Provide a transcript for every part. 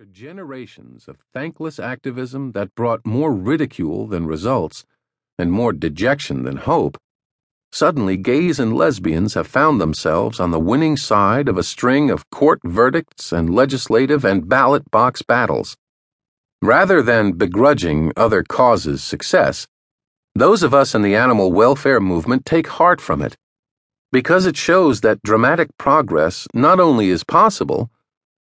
After generations of thankless activism that brought more ridicule than results, and more dejection than hope, suddenly gays and lesbians have found themselves on the winning side of a string of court verdicts and legislative and ballot box battles. Rather than begrudging other causes' success, those of us in the animal welfare movement take heart from it, because it shows that dramatic progress not only is possible,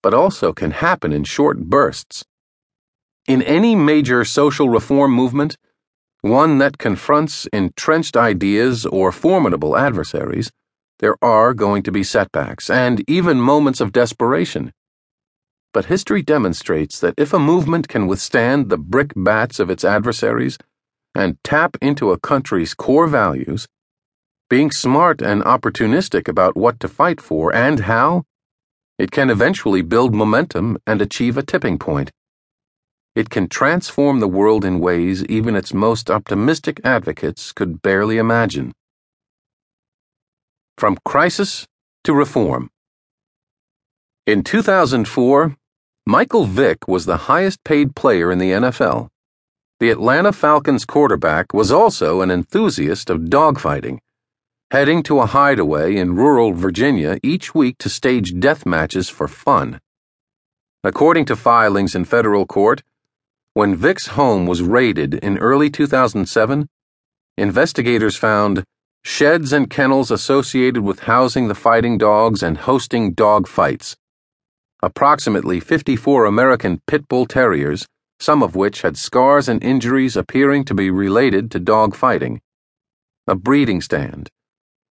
but also can happen in short bursts. In any major social reform movement, one that confronts entrenched ideas or formidable adversaries, there are going to be setbacks and even moments of desperation. But history demonstrates that if a movement can withstand the brickbats of its adversaries and tap into a country's core values, being smart and opportunistic about what to fight for and how, it can eventually build momentum and achieve a tipping point. It can transform the world in ways even its most optimistic advocates could barely imagine. From crisis to reform. In 2004, Michael Vick was the highest paid player in the NFL. The Atlanta Falcons quarterback was also an enthusiast of dogfighting heading to a hideaway in rural Virginia each week to stage death matches for fun. According to filings in federal court, when Vick's home was raided in early 2007, investigators found sheds and kennels associated with housing the fighting dogs and hosting dog fights. Approximately 54 American pit bull terriers, some of which had scars and injuries appearing to be related to dog fighting. A breeding stand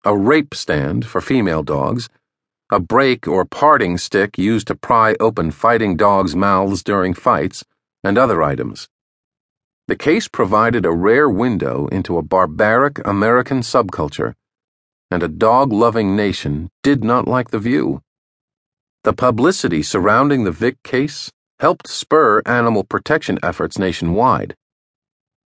a rape stand for female dogs, a break or parting stick used to pry open fighting dogs' mouths during fights, and other items. The case provided a rare window into a barbaric American subculture, and a dog loving nation did not like the view. The publicity surrounding the Vick case helped spur animal protection efforts nationwide.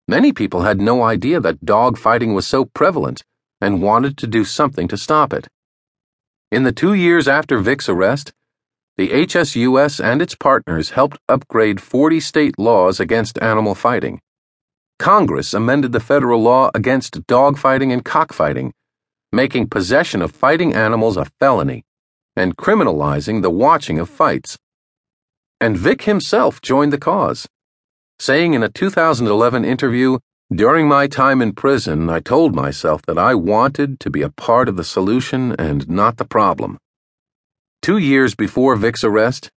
Many people had no idea that dog fighting was so prevalent and wanted to do something to stop it. In the two years after Vick's arrest, the HSUS and its partners helped upgrade 40 state laws against animal fighting. Congress amended the federal law against dogfighting and cockfighting, making possession of fighting animals a felony and criminalizing the watching of fights. And Vick himself joined the cause, saying in a 2011 interview during my time in prison, I told myself that I wanted to be a part of the solution and not the problem. Two years before Vick's arrest,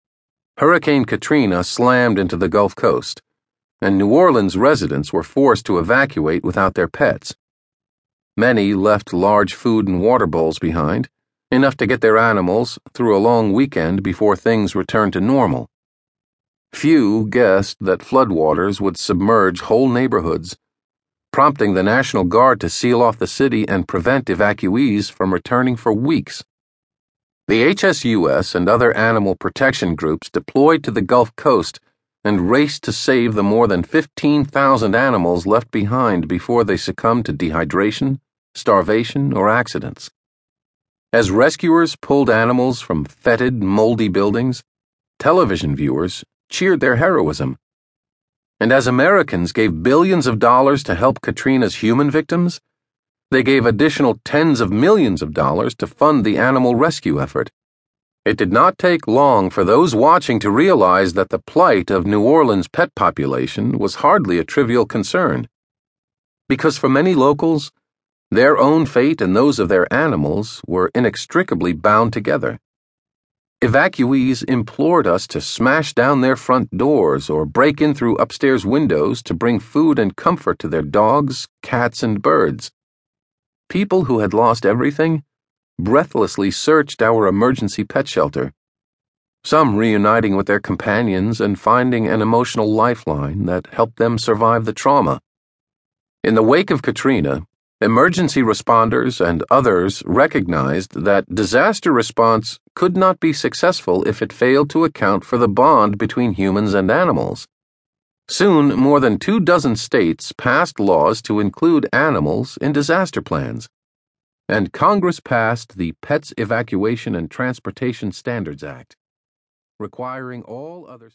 Hurricane Katrina slammed into the Gulf Coast, and New Orleans residents were forced to evacuate without their pets. Many left large food and water bowls behind, enough to get their animals through a long weekend before things returned to normal. Few guessed that floodwaters would submerge whole neighborhoods prompting the National Guard to seal off the city and prevent evacuees from returning for weeks. The HSUS and other animal protection groups deployed to the Gulf Coast and raced to save the more than 15,000 animals left behind before they succumbed to dehydration, starvation, or accidents. As rescuers pulled animals from fetid, moldy buildings, television viewers cheered their heroism and as Americans gave billions of dollars to help Katrina's human victims, they gave additional tens of millions of dollars to fund the animal rescue effort. It did not take long for those watching to realize that the plight of New Orleans' pet population was hardly a trivial concern. Because for many locals, their own fate and those of their animals were inextricably bound together. Evacuees implored us to smash down their front doors or break in through upstairs windows to bring food and comfort to their dogs, cats, and birds. People who had lost everything breathlessly searched our emergency pet shelter, some reuniting with their companions and finding an emotional lifeline that helped them survive the trauma. In the wake of Katrina, Emergency responders and others recognized that disaster response could not be successful if it failed to account for the bond between humans and animals. Soon, more than two dozen states passed laws to include animals in disaster plans. And Congress passed the Pets Evacuation and Transportation Standards Act, requiring all other